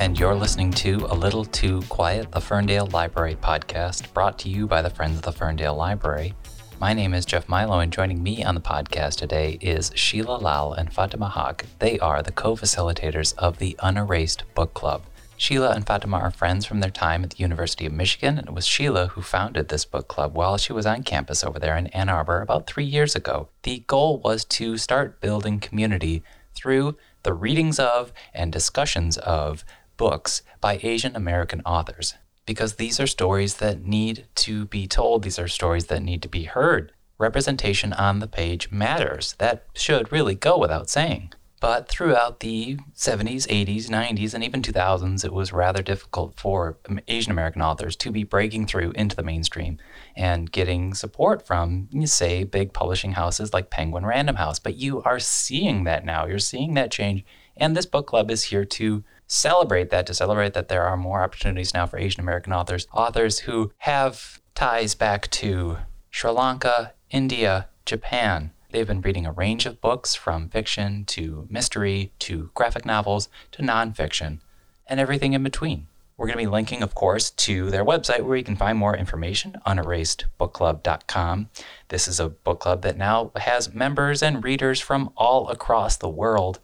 And you're listening to A Little Too Quiet, the Ferndale Library podcast, brought to you by the Friends of the Ferndale Library. My name is Jeff Milo, and joining me on the podcast today is Sheela Lal and Fatema Haque. They are the co facilitators of the Unerased Book Club. Sheela and Fatema are friends from their time at the University of Michigan, and it was Sheila who founded this book club while she was on campus over there in Ann Arbor about three years ago. The goal was to start building community through the readings of and discussions of books by Asian American authors because these are stories that need to be told, these are stories that need to be heard. Representation on the page matters. That should really go without saying. But throughout the 70s, 80s, 90s, and even 2000s, it was rather difficult for Asian American authors to be breaking through into the mainstream and getting support from, say, big publishing houses like Penguin Random House. But you are seeing that now. You're seeing that change. And this book club is here to celebrate that, to celebrate that there are more opportunities now for Asian American authors, authors who have ties back to Sri Lanka, India, Japan. They've been reading a range of books from fiction to mystery to graphic novels to nonfiction and everything in between. We're going to be linking, of course, to their website where you can find more information, unerasedbookclub.com. This is a book club that now has members and readers from all across the world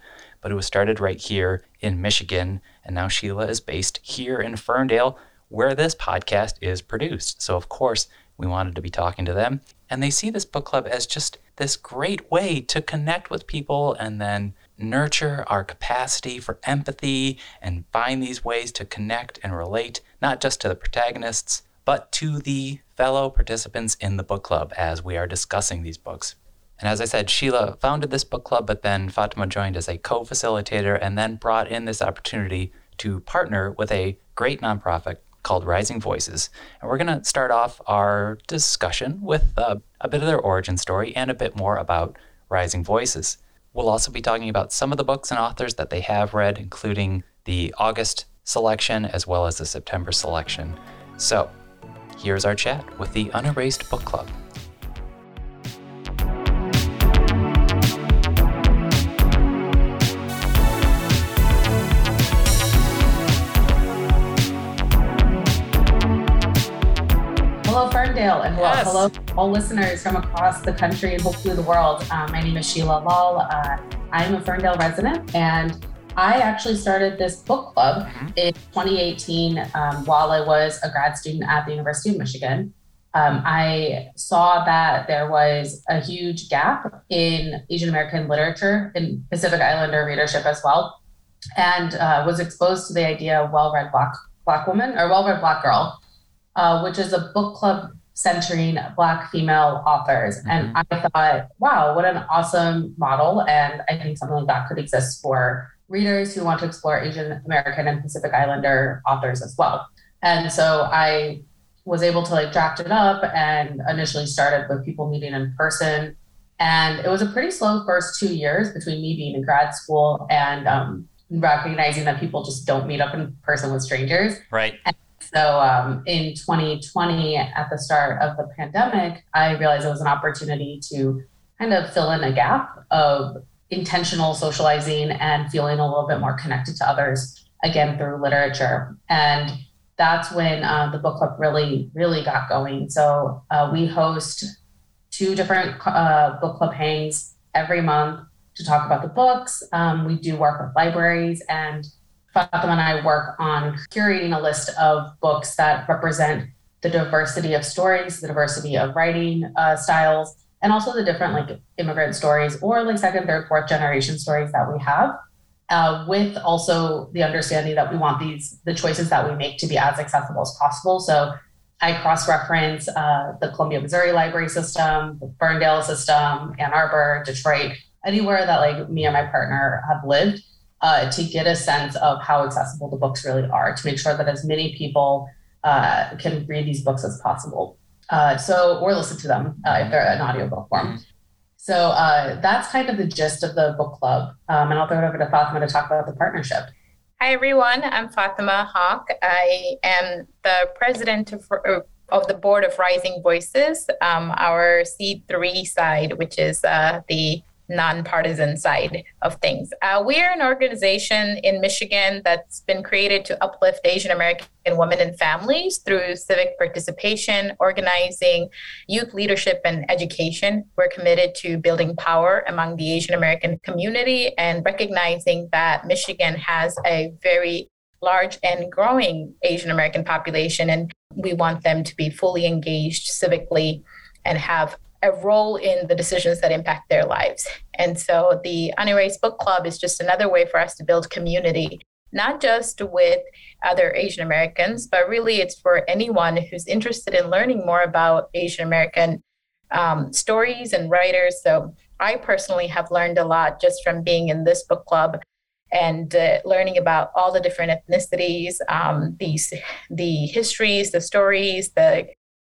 but it was started right here in Michigan. And now Sheela is based here in Ferndale, where this podcast is produced. So, of course, we wanted to be talking to them. And they see this book club as just this great way to connect with people and then nurture our capacity for empathy and find these ways to connect and relate, not just to the protagonists, but to the fellow participants in the book club as we are discussing these books. And as I said, Sheela founded this book club, but then Fatema joined as a co facilitator and then brought in this opportunity to partner with a great nonprofit called Rising Voices. And we're going to start off our discussion with a bit of their origin story and a bit more about Rising Voices. We'll also be talking about some of the books and authors that they have read, including the August selection as well as the September selection. So, here's our chat with the Unerased Book Club. Ferndale, and well, hello, all listeners from across the country and hopefully the world. Uh, my name is Sheela Lal. Uh, I'm a Ferndale resident, and I actually started this book club mm-hmm. in 2018 um, while I was a grad student at the University of Michigan. Um, I saw that there was a huge gap in Asian American literature and Pacific Islander readership as well, and uh, was exposed to the idea of well-read black black woman or well-read black girl, uh, which is a book club centering Black female authors. Mm-hmm. And I thought, wow, what an awesome model. And I think something like that could exist for readers who want to explore Asian American and Pacific Islander authors as well. And so I was able to like draft it up and initially started with people meeting in person. And it was a pretty slow first two years between me being in grad school and um, recognizing that people just don't meet up in person with strangers. Right. And so um, in 2020, at the start of the pandemic, I realized it was an opportunity to kind of fill in a gap of intentional socializing and feeling a little bit more connected to others again through literature. And that's when uh, the book club really, really got going. So uh, we host two different uh, book club hangs every month to talk about the books. Um, we do work with libraries and Fatima and I work on curating a list of books that represent the diversity of stories, the diversity of writing uh, styles, and also the different like immigrant stories or like second, third, fourth generation stories that we have. Uh, with also the understanding that we want these the choices that we make to be as accessible as possible. So I cross-reference uh, the Columbia, Missouri library system, the Ferndale system, Ann Arbor, Detroit, anywhere that like me and my partner have lived uh, to get a sense of how accessible the books really are, to make sure that as many people uh, can read these books as possible. Uh, so, or listen to them uh, if they're an audiobook form. Mm-hmm. So uh, that's kind of the gist of the book club. Um, and I'll throw it over to Fatema to talk about the partnership. Hi, everyone. I'm Fatema Haque. I am the president of, of the board of Rising Voices, um, our C3 side, which is uh, the nonpartisan side of things. Uh, we are an organization in Michigan that's been created to uplift Asian American women and families through civic participation, organizing, youth leadership, and education. We're committed to building power among the Asian American community and recognizing that Michigan has a very large and growing Asian American population, and we want them to be fully engaged civically and have a role in the decisions that impact their lives. And so the Unerased Book Club is just another way for us to build community, not just with other Asian Americans, but really it's for anyone who's interested in learning more about Asian American um, stories and writers. So I personally have learned a lot just from being in this book club and uh, learning about all the different ethnicities, um, these the histories, the stories, the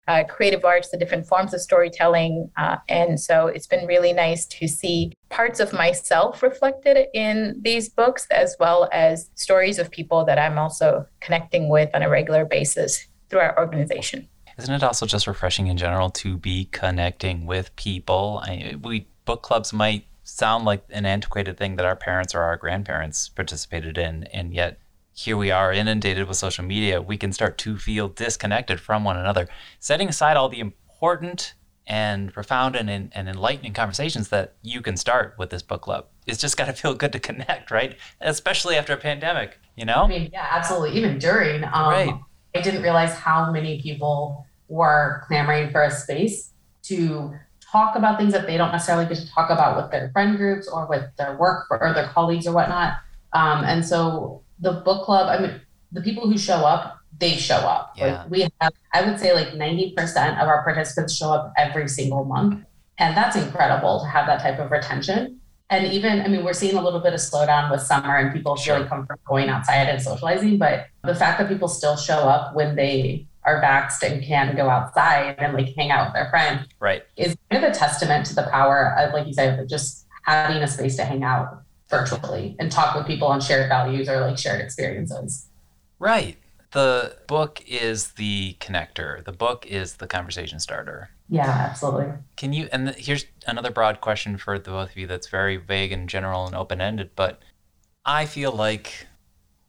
uh, creative arts, the different forms of storytelling. Uh, and so it's been really nice to see parts of myself reflected in these books, as well as stories of people that I'm also connecting with on a regular basis through our organization. Isn't it also just refreshing in general to be connecting with people? I, we book clubs might sound like an antiquated thing that our parents or our grandparents participated in, and yet here we are inundated with social media, we can start to feel disconnected from one another. Setting aside all the important and profound and, and enlightening conversations that you can start with this book club. It's just got to feel good to connect, right? Especially after a pandemic, you know? I mean, yeah, absolutely. Even during, um, right. I didn't realize how many people were clamoring for a space to talk about things that they don't necessarily get to talk about with their friend groups or with their work or their colleagues or whatnot. Um, and so the book club, I mean, the people who show up, they show up. Yeah. Like we have, I would say like 90% of our participants show up every single month. And that's incredible to have that type of retention. And even, I mean, we're seeing a little bit of slowdown with summer and people sure. really comfortable going outside and socializing. But the fact that people still show up when they are vaxxed and can go outside and like hang out with their friends right. is kind of a testament to the power of, like you said, just having a space to hang out virtually and talk with people on shared values or like shared experiences. Right. The book is the connector. The book is the conversation starter. Yeah, absolutely. Can you and the, here's another broad question for the both of you that's very vague and general and open-ended, but I feel like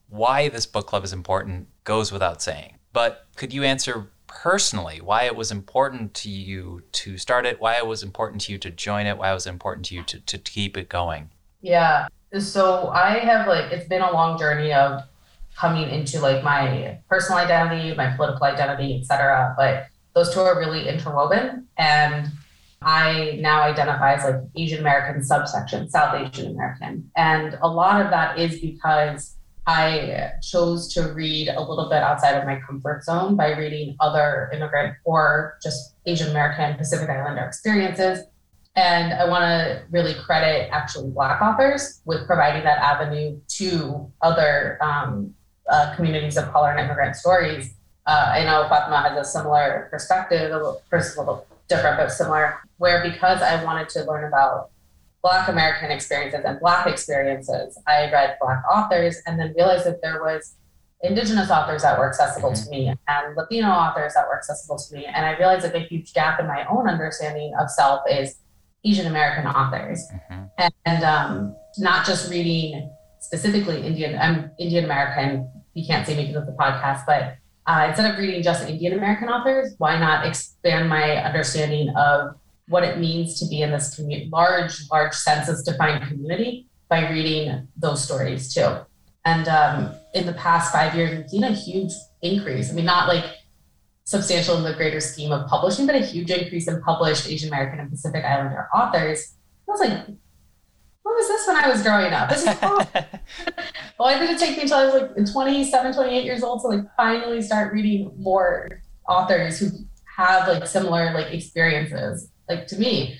why this book club is important goes without saying. But could you answer personally why it was important to you to start it, why it was important to you to join it, why it was important to you to, to keep it going? Yeah. So I have like it's been a long journey of coming into like my personal identity, my political identity, etc. But those two are really interwoven. And I now identify as like Asian American subsection, South Asian American. And a lot of that is because I chose to read a little bit outside of my comfort zone by reading other immigrant or just Asian American Pacific Islander experiences and I want to really credit actually Black authors with providing that avenue to other um, uh, communities of color and immigrant stories. Uh, I know Fatema has a similar perspective, a little, first a little different, but similar, where because I wanted to learn about Black American experiences and Black experiences, I read Black authors and then realized that there was Indigenous authors that were accessible mm-hmm. to me and Latino authors that were accessible to me. And I realized like a huge gap in my own understanding of self is Asian American authors, mm-hmm. and, and um, not just reading specifically Indian. I'm Indian American. You can't see me because of the podcast, but uh, instead of reading just Indian American authors, why not expand my understanding of what it means to be in this community, large, large census defined community by reading those stories too. And um, in the past five years, we've seen a huge increase. I mean, not like substantial in the greater scheme of publishing, but a huge increase in published Asian American and Pacific Islander authors. I was like, what was this when I was growing up? This is cool. well, I didn't take me until I was like 27, 28 years old to like finally start reading more authors who have like similar like experiences like to me.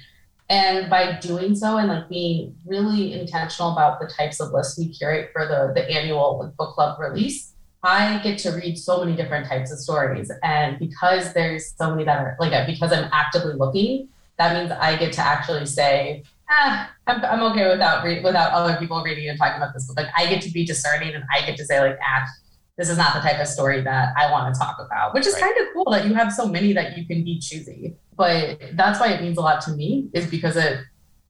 And by doing so and like being really intentional about the types of lists we curate for the, the annual like, book club release, I get to read so many different types of stories. And because there's so many that are like, because I'm actively looking, that means I get to actually say, ah, I'm, I'm okay without re- without other people reading and talking about this. But like, I get to be discerning, and I get to say like, ah, this is not the type of story that I want to talk about. Which is right. kind of cool that you have so many that you can be choosy. But that's why it means a lot to me, is because it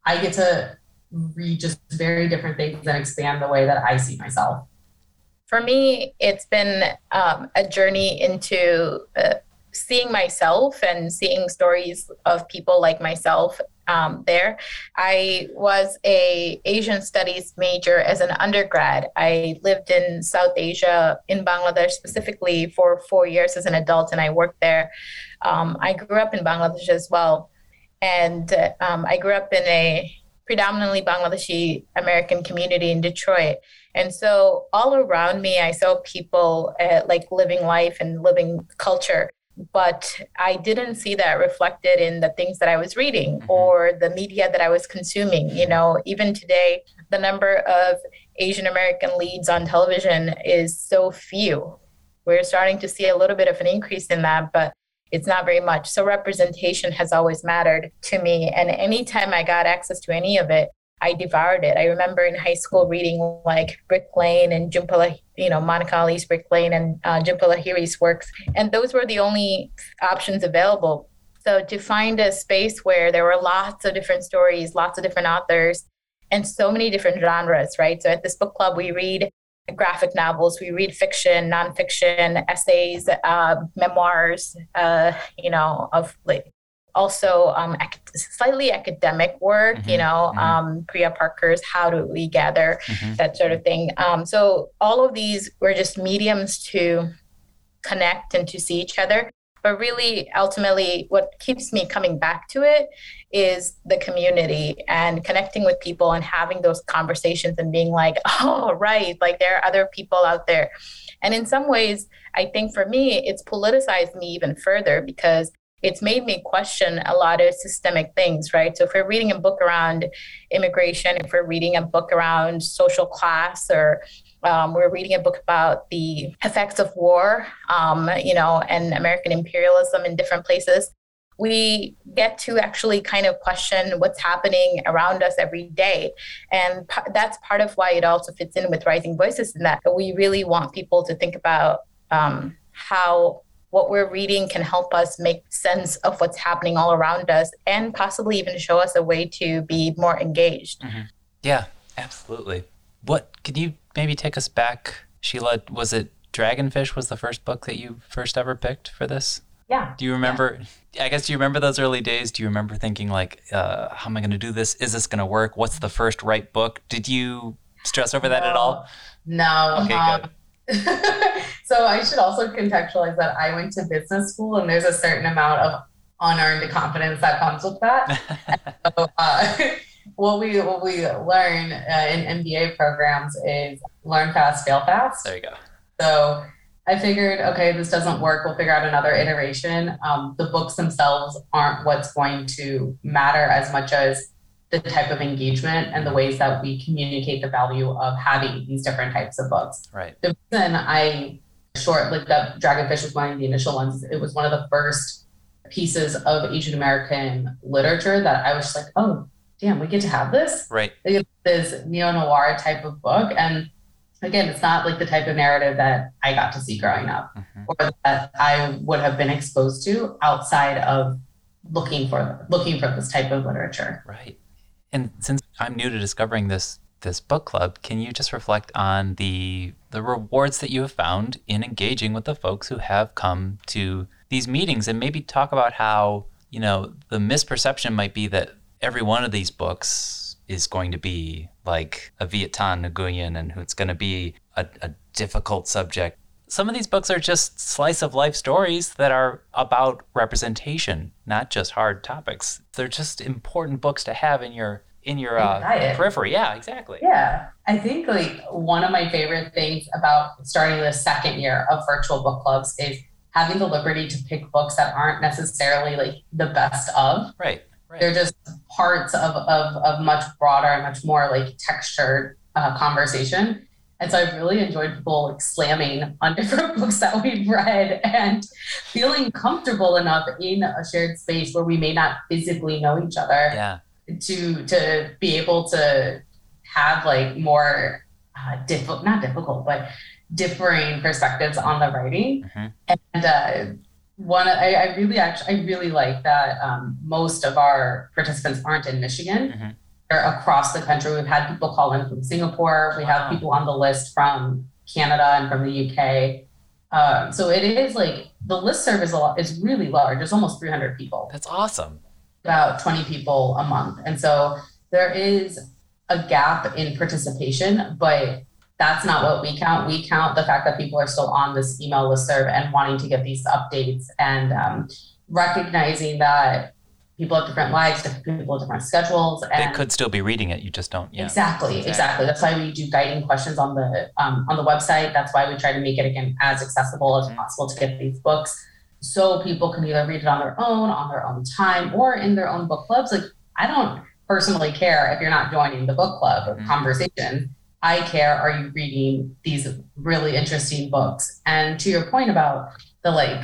I get to read just very different things and expand the way that I see myself. For me, it's been um, a journey into uh, seeing myself and seeing stories of people like myself um, there. I was a Asian studies major as an undergrad. I lived in South Asia, in Bangladesh specifically, for four years as an adult, and I worked there. Um, I grew up in Bangladesh as well, and um, I grew up in a predominantly Bangladeshi American community in Detroit. And so all around me, I saw people uh, like living life and living culture but I didn't see that reflected in the things that I was reading mm-hmm. or the media that I was consuming. You know, even today, the number of Asian American leads on television is so few. We're starting to see a little bit of an increase in that, but it's not very much. So representation has always mattered to me. And anytime I got access to any of it, I devoured it. I remember in high school reading like Brick Lane and Jhumpa, you know, Monica Ali's Brick Lane and uh, Jhumpa Lahiri's works. And those were the only options available. So to find a space where there were lots of different stories, lots of different authors, and so many different genres, right? So at this book club, we read graphic novels, we read fiction, nonfiction, essays, uh, memoirs, uh, you know, of like also um, slightly academic work, mm-hmm, you know, mm-hmm. um, Priya Parker's How Do We Gather, mm-hmm. that sort of thing. Um, so all of these were just mediums to connect and to see each other. But really, ultimately, what keeps me coming back to it is the community and connecting with people and having those conversations and being like, oh, right, like there are other people out there. And in some ways, I think for me, it's politicized me even further because it's made me question a lot of systemic things, right? So if we're reading a book around immigration, if we're reading a book around social class, or um, we're reading a book about the effects of war, um, you know, and American imperialism in different places, we get to actually kind of question what's happening around us every day. And p- that's part of why it also fits in with Rising Voices in that we really want people to think about um, how what we're reading can help us make sense of what's happening all around us and possibly even show us a way to be more engaged. Mm-hmm. Yeah, absolutely. What can you maybe take us back, Sheela? Was it Dragonfish was the first book that you first ever picked for this? Yeah. Do you remember? Yeah. I guess do you remember those early days? Do you remember thinking like, uh, "How am I going to do this? Is this going to work? What's the first right book?" Did you stress over that no. at all? No. Okay, um, good. so I should also contextualize that I went to business school and there's a certain amount of unearned confidence that comes with that. so, uh, what we what we learn uh, in MBA programs is learn fast, fail fast. There you go. So I figured, okay, this doesn't work. We'll figure out another iteration. Um, the books themselves aren't what's going to matter as much as the type of engagement and the ways that we communicate the value of having these different types of books. Right. The reason I short like that Dragonfish was one of the initial ones. It was one of the first pieces of Asian American literature that I was just like, oh, damn, we get to have this. Right. This neo noir type of book, and again, it's not like the type of narrative that I got to see growing up, mm-hmm. or that I would have been exposed to outside of looking for looking for this type of literature. Right. And since I'm new to discovering this this book club, can you just reflect on the the rewards that you have found in engaging with the folks who have come to these meetings and maybe talk about how, you know, the misperception might be that every one of these books is going to be like a Viet Thanh Nguyen and it's going to be a, a difficult subject. Some of these books are just slice of life stories that are about representation, not just hard topics. They're just important books to have in your in your uh, periphery. Yeah, exactly. Yeah. I think like one of my favorite things about starting the second year of virtual book clubs is having the liberty to pick books that aren't necessarily like the best of. Right. right. They're just parts of, of, of much broader and much more like textured uh, conversation. And so I've really enjoyed people like slamming on different books that we've read and feeling comfortable enough in a shared space where we may not physically know each other. Yeah to to be able to have like more uh, difficult, not difficult, but differing perspectives on the writing. Mm-hmm. And uh, one, I, I, really actually, I really like that um, most of our participants aren't in Michigan. Mm-hmm. They're across the country. We've had people call in from Singapore. We have people on the list from Canada and from the UK. Um, so it is like the list serve is a lot, is really large. It's almost 300 people. That's awesome. About 20 people a month. And so there is a gap in participation, but that's not what we count. We count the fact that people are still on this email list serve and wanting to get these updates and um, recognizing that people have different lives, different people have different schedules. And they could still be reading it. You just don't. Yeah. Exactly, exactly. That's why we do guiding questions on the um, on the website. That's why we try to make it again as accessible as possible to get these books, so people can either read it on their own, on their own time, or in their own book clubs. Like I don't personally care if you're not joining the book club or mm-hmm. conversation. I care, are you reading these really interesting books? And to your point about the like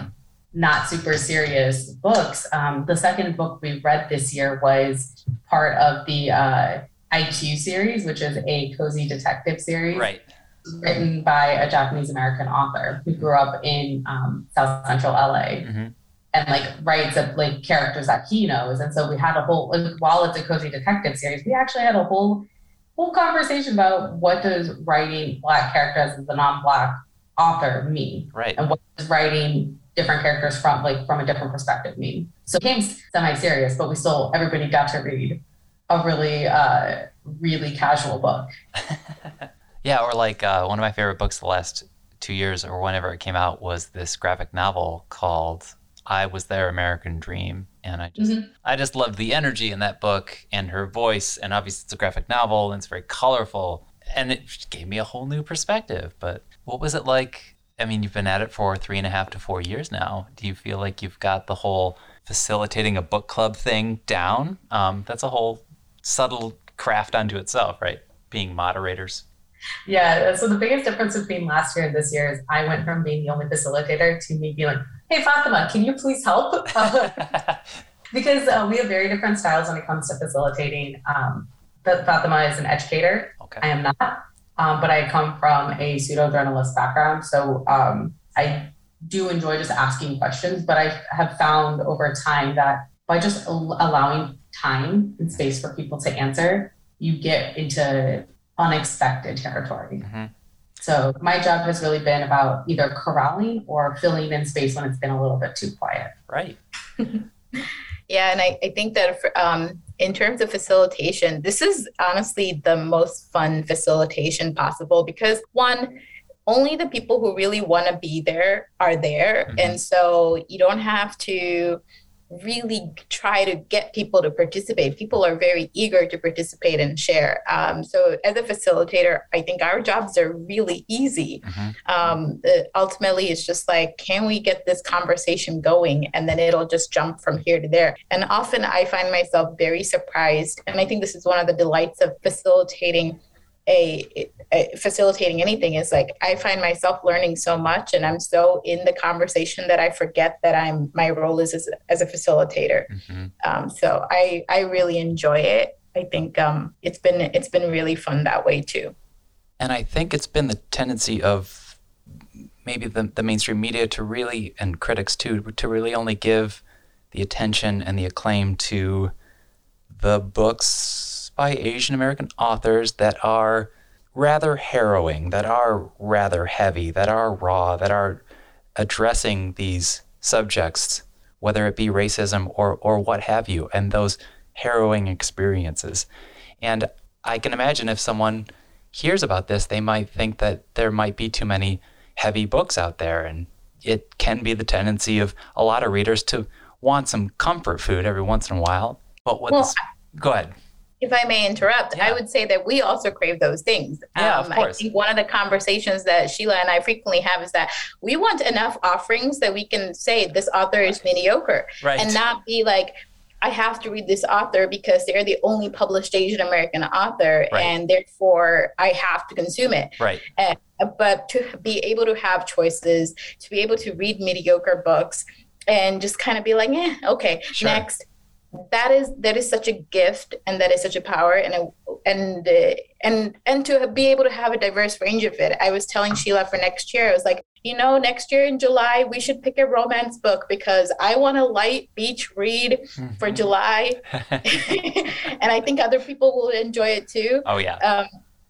not super serious books. Um, the second book we read this year was part of the uh, IQ series, which is a cozy detective series. Right. Written by a Japanese American author who grew up in um, South Central LA. Mm-hmm. And like writes of like characters that he knows, and so we had a whole. Like, while it's a cozy detective series, we actually had a whole whole conversation about what does writing black characters as a non-black author mean, right? And what does writing different characters from like from a different perspective mean. So it became semi-serious, but we still everybody got to read a really uh really casual book. yeah, or like uh, one of my favorite books the last two years or whenever it came out was this graphic novel called I Was Their American Dream. And I just mm-hmm. I just loved the energy in that book and her voice. And obviously it's a graphic novel and it's very colorful. And it gave me a whole new perspective. But what was it like I mean, you've been at it for three and a half to four years now. Do you feel like you've got the whole facilitating a book club thing down? Um, that's a whole subtle craft unto itself, right? Being moderators. Yeah. So the biggest difference between last year and this year is I went from being the only facilitator to me being like, "Hey, Fatema, can you please help?" because uh, we have very different styles when it comes to facilitating. Um, Fatema is an educator. Okay. I am not um, but I come from a pseudo journalist background. So um, I do enjoy just asking questions, but I have found over time that by just allowing time and space for people to answer, you get into unexpected territory. Mm-hmm. So my job has really been about either corralling or filling in space when it's been a little bit too quiet. Right. yeah, and I, I think that for, um, in terms of facilitation, this is honestly the most fun facilitation possible because one, only the people who really want to be there are there. Mm-hmm. And so you don't have to really try to get people to participate. People are very eager to participate and share. Um, so, as a facilitator, I think our jobs are really easy. Mm-hmm. Um, ultimately, it's just like, can we get this conversation going? And then it'll just jump from here to there. And often I find myself very surprised. And I think this is one of the delights of facilitating a, a, facilitating anything is like I find myself learning so much and I'm so in the conversation that I forget that I'm my role is as, as a facilitator. Mm-hmm. Um, so I I really enjoy it. I think um, it's been it's been really fun that way too. And I think it's been the tendency of maybe the, the mainstream media to really and critics too to really only give the attention and the acclaim to the books by Asian American authors that are rather harrowing, that are rather heavy, that are raw, that are addressing these subjects, whether it be racism or, or what have you, and those harrowing experiences. And I can imagine if someone hears about this, they might think that there might be too many heavy books out there. And it can be the tendency of a lot of readers to want some comfort food every once in a while. But what well, this, go ahead if I may interrupt, yeah. I would say that we also crave those things. Yeah, um, of course. I think one of the conversations that Sheela and I frequently have is that we want enough offerings that we can say this author is mediocre right. and not be like, I have to read this author because they're the only published Asian American author, right. and therefore I have to consume it. Right. Uh, but to be able to have choices, to be able to read mediocre books, and just kind of be like, yeah, okay, sure. next that is that is such a gift and that is such a power and a, and uh, and and to be able to have a diverse range of it. I was telling sheela for next year i was like you know next year in july we should pick a romance book because i want a light beach read for mm-hmm. july. And i think other people will enjoy it too. Oh yeah. Um,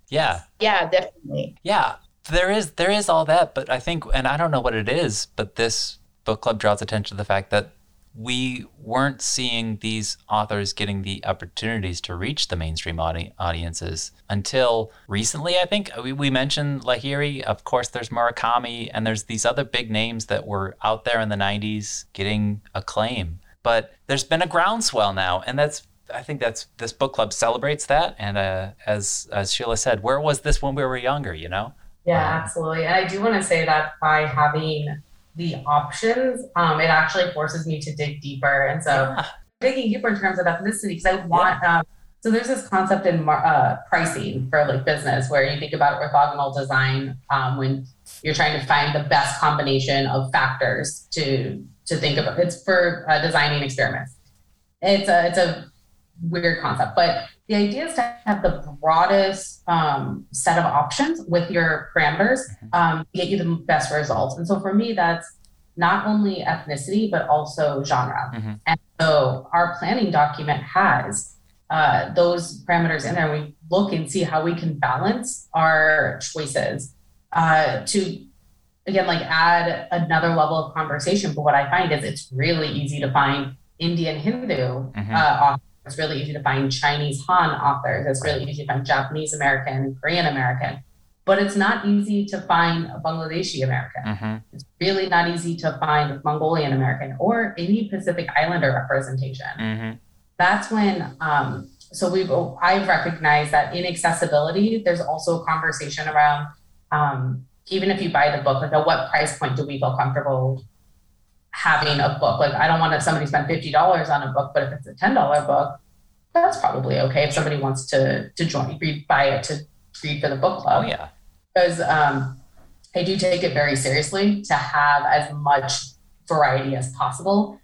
yeah. Yeah definitely. Yeah. There is there is all that but i think and i don't know what it is but this book club draws attention to the fact that we weren't seeing these authors getting the opportunities to reach the mainstream audi- audiences until recently. I think we, we mentioned Lahiri. Of course, there's Murakami, and there's these other big names that were out there in the 90s getting acclaim. But there's been a groundswell now, and that's I think that's this book club celebrates that. And uh, as as Sheela said, where was this when we were younger? You know. Yeah, um, absolutely. And I do want to say that by having the options, um, it actually forces me to dig deeper. And so yeah. digging deeper in terms of ethnicity, because I want, yeah. um, so there's this concept in uh, pricing for like business where you think about orthogonal design um, when you're trying to find the best combination of factors to to think about. It's for uh, designing experiments. It's a it's a weird concept, but the idea is to have the broadest um, set of options with your parameters mm-hmm. um, get you the best results. And so for me, that's not only ethnicity, but also genre. Mm-hmm. And so our planning document has uh, those parameters in there. We look and see how we can balance our choices uh, to, again, like add another level of conversation. But what I find is it's really easy to find Indian Hindu mm-hmm. uh, it's really easy to find Chinese Han authors. It's really easy to find Japanese American, and Korean American, but it's not easy to find a Bangladeshi American. Mm-hmm. It's really not easy to find a Mongolian American or any Pacific Islander representation. Mm-hmm. That's when, um, so we've, I've recognized that in accessibility, there's also a conversation around, um, even if you buy the book, like at what price point do we feel comfortable having a book. Like I don't want to somebody spend fifty dollars on a book, but if it's a ten dollar book, that's probably okay if somebody wants to to join read buy it to read for the book club. Oh yeah, because um, I do take it very seriously to have as much variety as possible.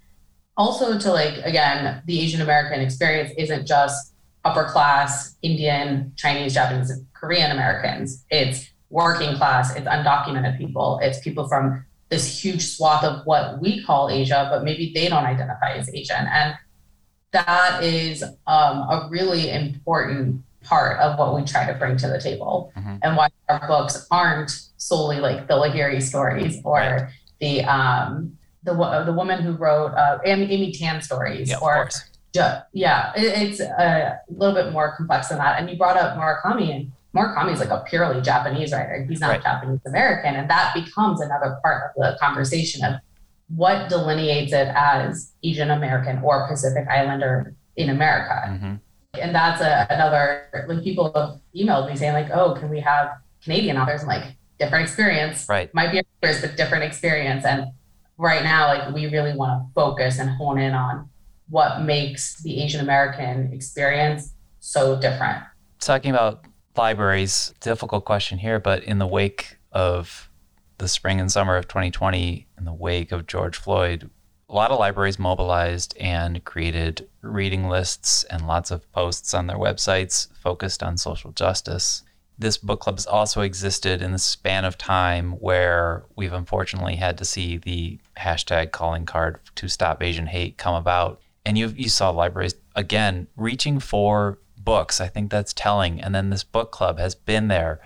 Also, to like again, the Asian American experience isn't just upper class Indian, Chinese, Japanese, Korean Americans. It's working class. It's undocumented people. It's people from this huge swath of what we call Asia, but maybe they don't identify as Asian. And that is um, a really important part of what we try to bring to the table mm-hmm. and why our books aren't solely like the Lahiri stories or right. the um, the the woman who wrote uh, Amy, Amy Tan stories yeah, or yeah, it, it's a little bit more complex than that. And you brought up Murakami, and Murakami is like a purely Japanese writer. He's not right. Japanese American. And that becomes another part of the conversation of what delineates it as Asian American or Pacific Islander in America. Mm-hmm. And that's a, another, like people have emailed me saying, like, oh, can we have Canadian authors? I'm like, different experience. Right. Might be yours, but different experience. And right now, like, we really want to focus and hone in on what makes the Asian American experience so different. Talking about libraries, difficult question here, but in the wake of the spring and summer of 2020, in the wake of George Floyd, a lot of libraries mobilized and created reading lists and lots of posts on their websites focused on social justice. This book club has also existed in the span of time where we've unfortunately had to see the hashtag calling card to stop Asian hate come about. And you you saw libraries again reaching for books. I think that's telling. And then this book club has been there.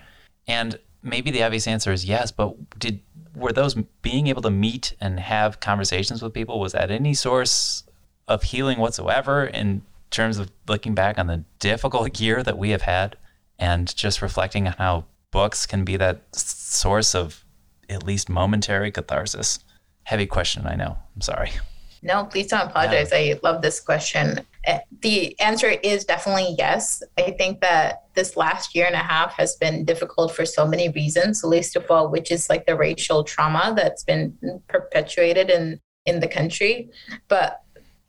And maybe the obvious answer is yes, but did were those being able to meet and have conversations with people was that any source of healing whatsoever in terms of looking back on the difficult year that we have had and just reflecting on how books can be that source of at least momentary catharsis. Heavy question, I know. I'm sorry. No, please don't apologize. Yeah. I love this question. Eh, the answer is definitely yes. I think that this last year and a half has been difficult for so many reasons, least of all, which is like the racial trauma that's been perpetuated in, in the country. But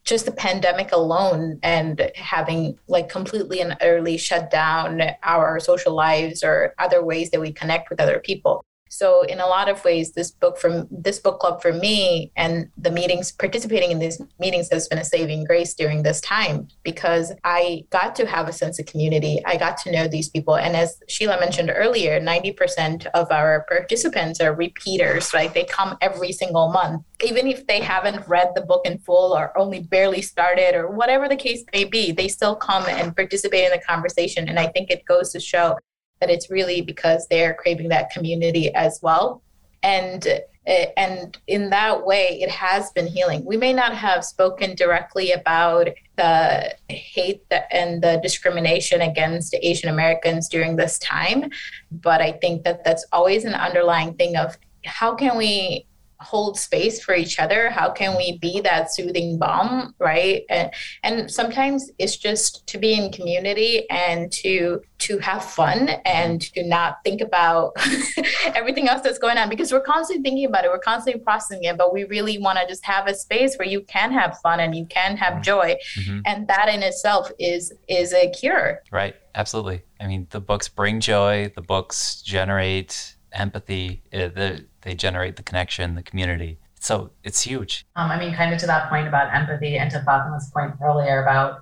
just the pandemic alone and having like completely and utterly shut down our social lives or other ways that we connect with other people So in a lot of ways, this book from this book club for me and the meetings, participating in these meetings has been a saving grace during this time because I got to have a sense of community. I got to know these people. And as Sheela mentioned earlier, 90% of our participants are repeaters, right? They come every single month. Even if they haven't read the book in full or only barely started or whatever the case may be, they still come and participate in the conversation. And I think it goes to show that it's really because they're craving that community as well. And and in that way it has been healing we may not have spoken directly about the hate and the discrimination against asian americans during this time but i think that that's always an underlying thing of how can we hold space for each other? How can we be that soothing balm right? And and sometimes it's just to be in community and to to have fun and to not think about everything else that's going on because we're constantly thinking about it. We're constantly processing it but we really want to just have a space where you can have fun and you can have mm-hmm. joy. Mm-hmm. and that in itself is is a cure. Right. Absolutely. I mean the books bring joy. The books generate empathy. Uh, the they generate the connection, the community. So it's huge. Um, I mean, kind of to that point about empathy and to Fatema's point earlier about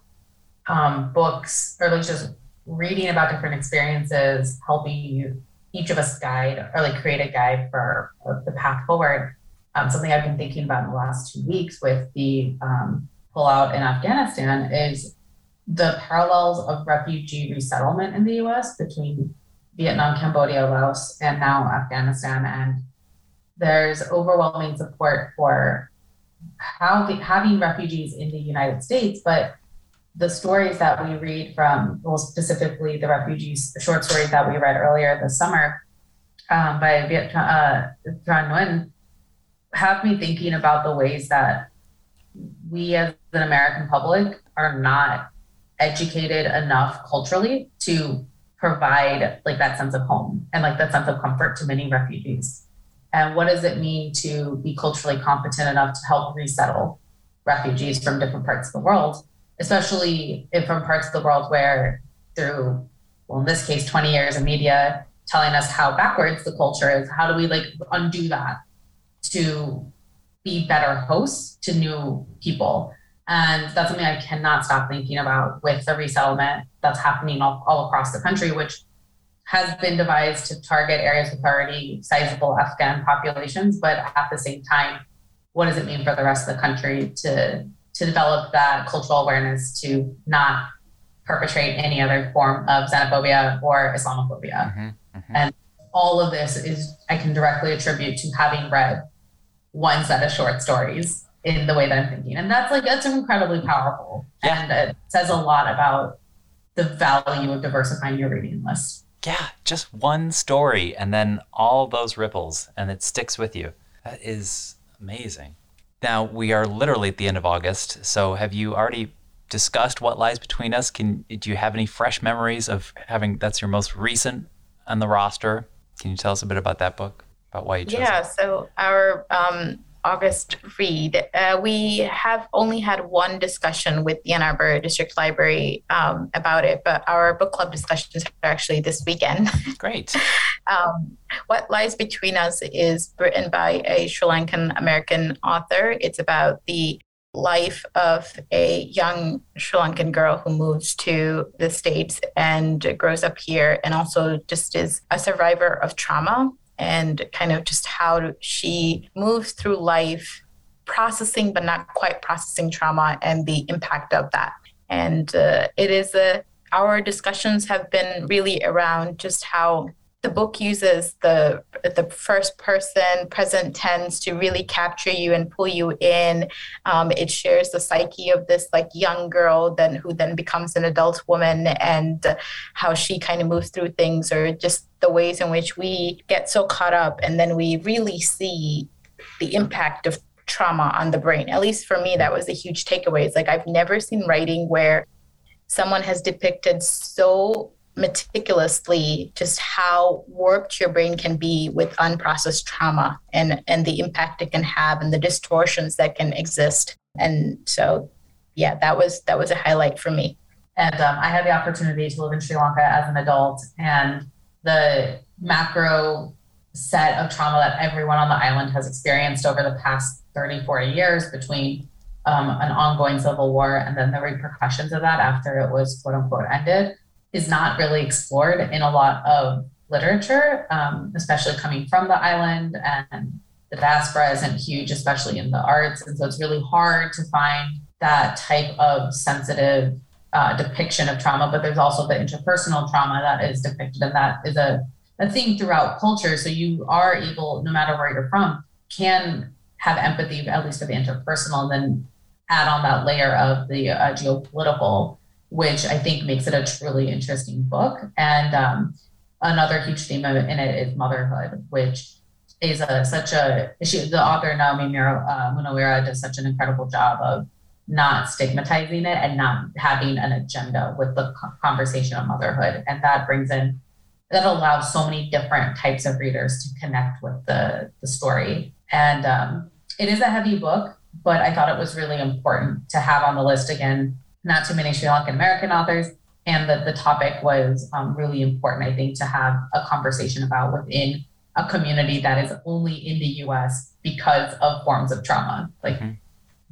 um, books or like just reading about different experiences, helping you, each of us guide or like create a guide for, for the path forward. Um, something I've been thinking about in the last two weeks with the um, pullout in Afghanistan is the parallels of refugee resettlement in the US between Vietnam, Cambodia, Laos, and now Afghanistan. And there's overwhelming support for having refugees in the United States, but the stories that we read from, well, specifically the refugees, the short stories that we read earlier this summer um, by Viet uh, Tran Nguyen, have me thinking about the ways that we as an American public are not educated enough culturally to provide like that sense of home and like that sense of comfort to many refugees and what does it mean to be culturally competent enough to help resettle refugees from different parts of the world, especially from parts of the world where through, well, in this case, 20 years of media telling us how backwards the culture is, how do we like undo that to be better hosts to new people? And that's something I cannot stop thinking about with the resettlement that's happening all, all across the country, which has been devised to target areas with already sizable Afghan populations, but at the same time, what does it mean for the rest of the country to to develop that cultural awareness to not perpetrate any other form of xenophobia or Islamophobia? Mm-hmm, mm-hmm. And all of this is I can directly attribute to having read one set of short stories in the way that I'm thinking. And that's like that's incredibly powerful. Yeah. And it says a lot about the value of diversifying your reading list yeah, just one story and then all those ripples and it sticks with you. That is amazing. Now, we are literally at the end of August, so have you already discussed what lies between us? Can do you have any fresh memories of having that's your most recent on the roster? Can you tell us a bit about that book? About why you chose yeah, it? so our um, August read. Uh, we have only had one discussion with the Ann Arbor District Library um, about it, but our book club discussions are actually this weekend. Great. um, what Lies Between Us is written by a Sri Lankan American author. It's about the life of a young Sri Lankan girl who moves to the States and grows up here and also just is a survivor of trauma and kind of just how she moves through life processing but not quite processing trauma and the impact of that and uh, it is a our discussions have been really around just how the book uses the the first person present tense to really capture you and pull you in. Um, it shares the psyche of this like young girl then who then becomes an adult woman and how she kind of moves through things or just the ways in which we get so caught up and then we really see the impact of trauma on the brain. At least for me, that was a huge takeaway. It's like I've never seen writing where someone has depicted so meticulously just how warped your brain can be with unprocessed trauma and and the impact it can have and the distortions that can exist and so yeah that was that was a highlight for me and um, i had the opportunity to live in sri lanka as an adult and the macro set of trauma that everyone on the island has experienced over the past 30, 40 years between um, an ongoing civil war and then the repercussions of that after it was quote unquote ended is not really explored in a lot of literature, um, especially coming from the island. And the diaspora isn't huge, especially in the arts. And so it's really hard to find that type of sensitive uh, depiction of trauma. But there's also the interpersonal trauma that is depicted, and that is a, a theme throughout culture. So you are able, no matter where you're from, can have empathy, at least for the interpersonal, and then add on that layer of the uh, geopolitical, which I think makes it a truly interesting book. And um, another huge theme in it is motherhood, which is a, such a she, the author Naomi Mura, uh, Munaweera does such an incredible job of not stigmatizing it and not having an agenda with the conversation of motherhood, and that brings in that allows so many different types of readers to connect with the the story. And um, it is a heavy book but I thought it was really important to have on the list again, not too many Sri Lankan American authors. And that the topic was um, really important, I think, to have a conversation about within a community that is only in the US because of forms of trauma. Like, mm-hmm.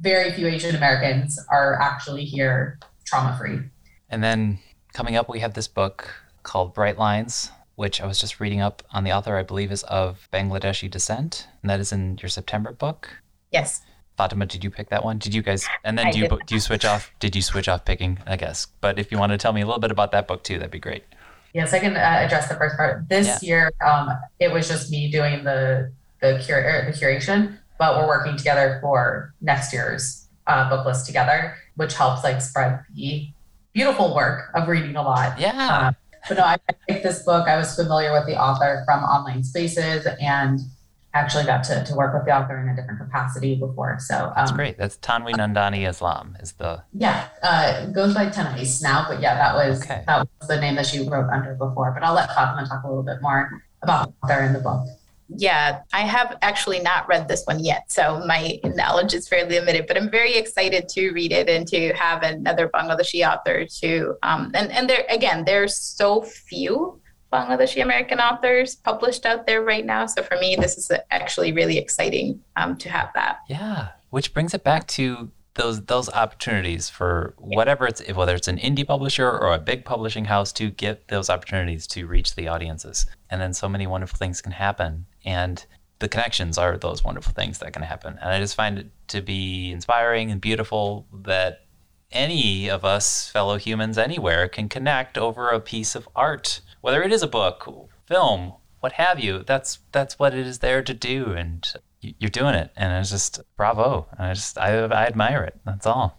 Very few Asian Americans are actually here trauma free. And then coming up, we have this book called Bright Lines, which I was just reading up on the author, I believe, is of Bangladeshi descent. And that is in your September book. Yes. Fatema, did you pick that one? Did you guys? And then do you do you switch off? Did you switch off picking? I guess. But if you want to tell me a little bit about that book too, that'd be great. Yes, I can uh, address the first part. This yeah. year, um, it was just me doing the the, cur- er, the curation, but we're working together for next year's uh, book list together, which helps like spread the beautiful work of reading a lot. Yeah. Uh, but no, I picked this book. I was familiar with the author from Online Spaces and actually got to, to work with the author in a different capacity before. So um, that's great. That's Tanwi Nandini Islam is the yeah uh, goes by Tanais now, but yeah, that was okay. that was the name that she wrote under before. But I'll let Fatema talk a little bit more about the author in the book. Yeah, I have actually not read this one yet, so my knowledge is fairly limited. But I'm very excited to read it and to have another Bangladeshi author to. Um, and and there again, there's so few Bangladeshi American authors published out there right now. So for me, this is actually really exciting um, to have that. Yeah, which brings it back to those those opportunities for whatever it's whether it's an indie publisher or a big publishing house to get those opportunities to reach the audiences. And then so many wonderful things can happen. And the connections are those wonderful things that can happen. And I just find it to be inspiring and beautiful that any of us fellow humans anywhere can connect over a piece of art whether it is a book, film, what have you. That's that's what it is there to do, and you're doing it, and it's just bravo. And I just I, I admire it. That's all.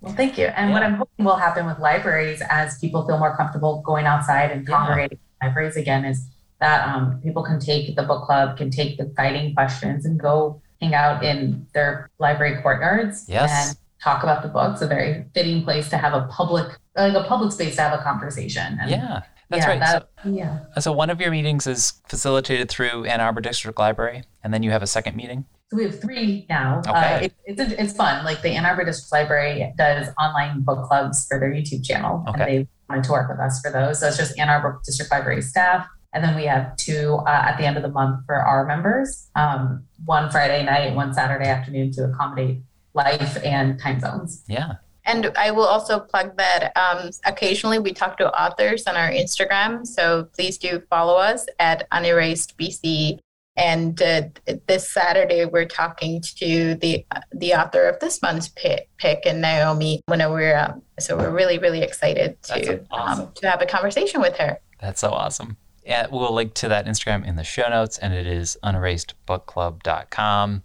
Well, thank you. And yeah. what I'm hoping will happen with libraries as people feel more comfortable going outside and congregating yeah. libraries again is that um, people can take the book club, can take the guiding questions, and go hang out in their library courtyards yes. and talk about the books. A very fitting place to have a public, like a public space to have a conversation. And yeah, that's yeah, right. That, so, yeah. So one of your meetings is facilitated through Ann Arbor District Library, and then you have a second meeting. So we have three now. Uh, okay. Uh, it, it's it's fun. Like the Ann Arbor District Library does online book clubs for their YouTube channel, okay. and they wanted to work with us for those. So it's just Ann Arbor District Library staff, and then we have two uh, at the end of the month for our members. Um, one Friday night, one Saturday afternoon to accommodate life and time zones. Yeah. And I will also plug that um, occasionally we talk to authors on our Instagram. So please do follow us at unerased.bc. And uh, this Saturday, we're talking to the the author of this month's pick, pick and Naomi Munaweera. So we're really, really excited to um, awesome. um, to have a conversation with her. That's so awesome. Yeah, we'll link to that Instagram in the show notes, and it is unerasedbookclub.com.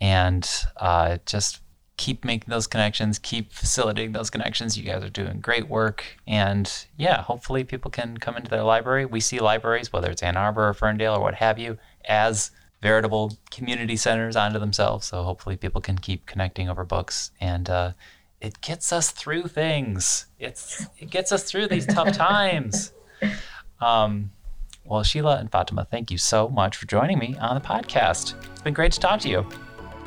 And uh, just keep making those connections, keep facilitating those connections. You guys are doing great work. And yeah, hopefully people can come into their library. We see libraries, whether it's Ann Arbor or Ferndale or what have you, as veritable community centers onto themselves. So hopefully people can keep connecting over books. And uh, it gets us through things. It's it gets us through these tough times. Um, well, Sheela and Fatema, thank you so much for joining me on the podcast. It's been great to talk to you.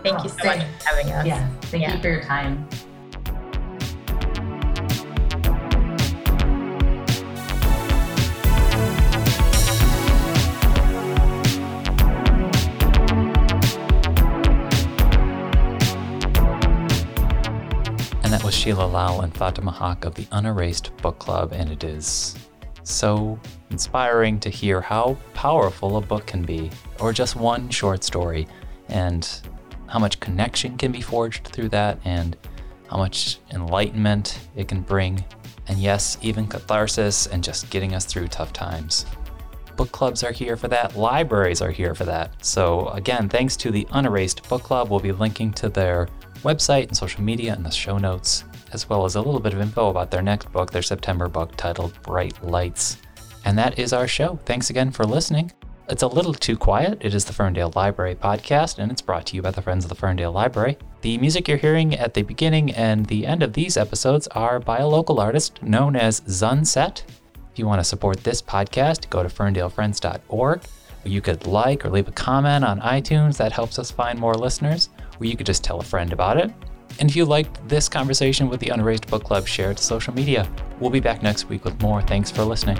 Thank you oh, so much for having us. Yeah, thank yeah. you for your time. And that was Sheela Lal and Fatema Haque of the Unerased Book Club, and it is so inspiring to hear how powerful a book can be, or just one short story, and how much connection can be forged through that, and how much enlightenment it can bring, and yes, even catharsis and just getting us through tough times. Book clubs are here for that, libraries are here for that. So, again, thanks to the Unerased Book Club, we'll be linking to their website and social media in the show notes, as well as a little bit of info about their next book, their September book titled Bright Lights. And that is our show. Thanks again for listening. It's a little too quiet. It is the Ferndale Library podcast, and it's brought to you by the Friends of the Ferndale Library. The music you're hearing at the beginning and the end of these episodes are by a local artist known as Zunsette. If you want to support this podcast, go to ferndalefriends.org. You could like or leave a comment on iTunes. That helps us find more listeners. Or you could just tell a friend about it. And if you liked this conversation with the Unerased Book Club, share it to social media. We'll be back next week with more. Thanks for listening.